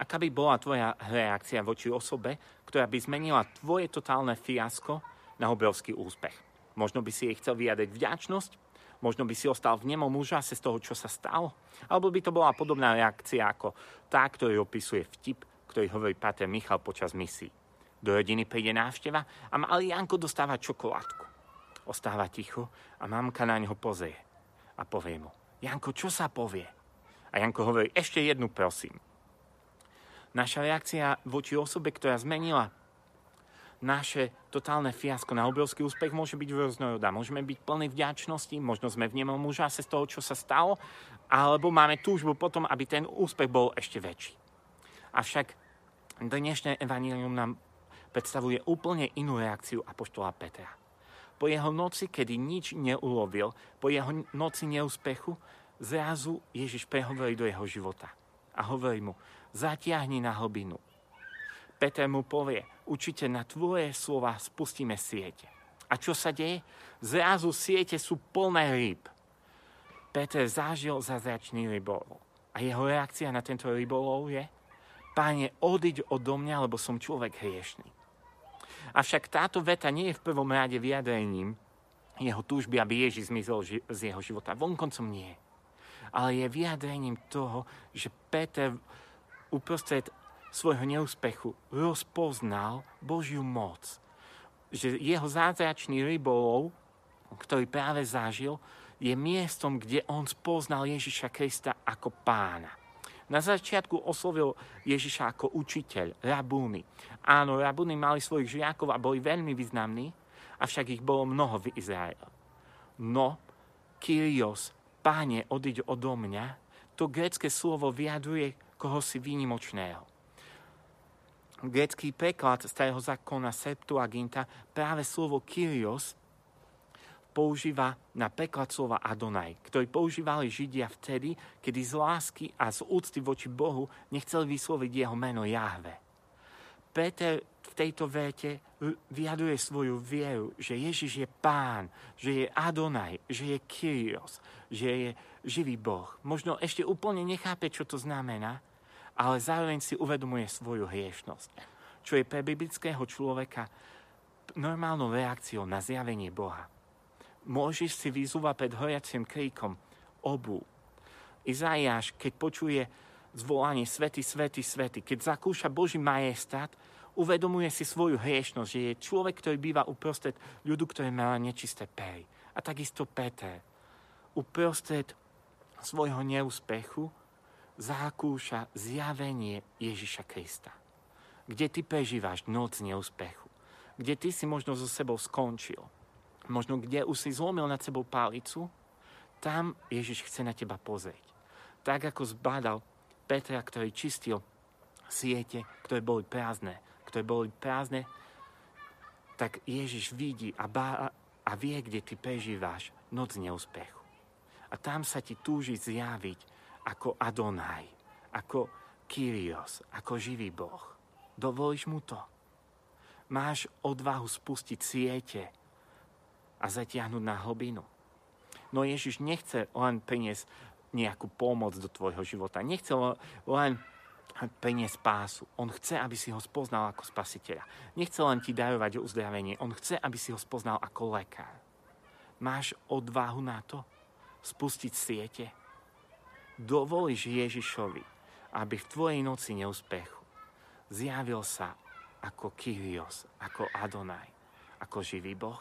Aká by bola tvoja reakcia voči osobe, ktorá by zmenila tvoje totálne fiasko na obrovský úspech? Možno by si jej chcel vyjadriť vďačnosť, možno by si ostal v nemom úžase z toho, čo sa stalo, alebo by to bola podobná reakcia ako tá, ktorý opisuje vtip, ktorý hovorí Pater Michal počas misí. Do rodiny príde návšteva a malý Janko dostáva čokoládku. Ostáva ticho a mamka na neho pozrie a povie mu, Janko, čo sa povie? A Janko hovorí, ešte jednu prosím. Naša reakcia voči osobe, ktorá zmenila naše totálne fiasko na obrovský úspech môže byť rôznorodá. Môžeme byť plní vďačnosti, možno sme v nemom úžase z toho, čo sa stalo, alebo máme túžbu potom, aby ten úspech bol ešte väčší. Avšak dnešné evanílium nám predstavuje úplne inú reakciu Apoštola Petra. Po jeho noci, kedy nič neulovil, po jeho noci neúspechu, zrazu Ježiš prehovorí do jeho života. A hovorí mu, zatiahni na hlbinu. Peter mu povie, určite na tvoje slova spustíme siete. A čo sa deje? Zrazu siete sú plné rýb. Peter zažil zázračný rybolov. A jeho reakcia na tento rybolov je, Páne, odiď odo mňa, lebo som človek hriešný. Avšak táto veta nie je v prvom rade vyjadrením jeho túžby, aby Ježiš zmizol z jeho života. Vonkoncom nie. Ale je vyjadrením toho, že Peter uprostred svojho neúspechu rozpoznal Božiu moc. Že jeho zázračný rybolov, ktorý práve zažil, je miestom, kde on spoznal Ježiša Krista ako pána. Na začiatku oslovil Ježiša ako učiteľ, rabúny. Áno, rabúny mali svojich žiakov a boli veľmi významní, avšak ich bolo mnoho v Izraeli. No, Kyrios, páne, odiď odo mňa, to grécké slovo vyjadruje koho si výnimočného. Grecký preklad starého zákona Septuaginta práve slovo Kyrios používa na preklad slova Adonaj, ktorý používali Židia vtedy, kedy z lásky a z úcty voči Bohu nechceli vysloviť jeho meno Jahve. Peter v tejto vete vyjaduje svoju vieru, že Ježiš je pán, že je Adonaj, že je Kyrios, že je živý Boh. Možno ešte úplne nechápe, čo to znamená, ale zároveň si uvedomuje svoju hriešnosť, čo je pre biblického človeka normálnou reakciou na zjavenie Boha. Môžeš si vyzúvať pred horiacim kríkom obu. Izaiáš, keď počuje zvolanie svety, svety, svety, keď zakúša Boží majestát, uvedomuje si svoju hriešnosť, že je človek, ktorý býva uprostred ľudu, ktorý má nečisté pery. A takisto Peter. Uprostred svojho neúspechu zakúša zjavenie Ježiša Krista. Kde ty prežívaš noc neúspechu. Kde ty si možno so sebou skončil. Možno kde už si zlomil nad sebou pálicu, tam Ježiš chce na teba pozrieť. Tak ako zbadal Petra, ktorý čistil siete, ktoré boli prázdne, ktoré boli prázdne, tak Ježiš vidí a, bá, a vie, kde ty prežíváš noc neúspechu. A tam sa ti túži zjaviť ako Adonaj, ako Kyrios, ako živý Boh. Dovolíš mu to? Máš odvahu spustiť siete a zatiahnuť na hlbinu. No Ježiš nechce len priniesť nejakú pomoc do tvojho života. Nechce len priniesť spásu. On chce, aby si ho spoznal ako spasiteľa. Nechce len ti darovať uzdravenie. On chce, aby si ho spoznal ako lekár. Máš odvahu na to? Spustiť siete? Dovolíš Ježišovi, aby v tvojej noci neúspechu zjavil sa ako Kyrios, ako Adonaj, ako živý Boh?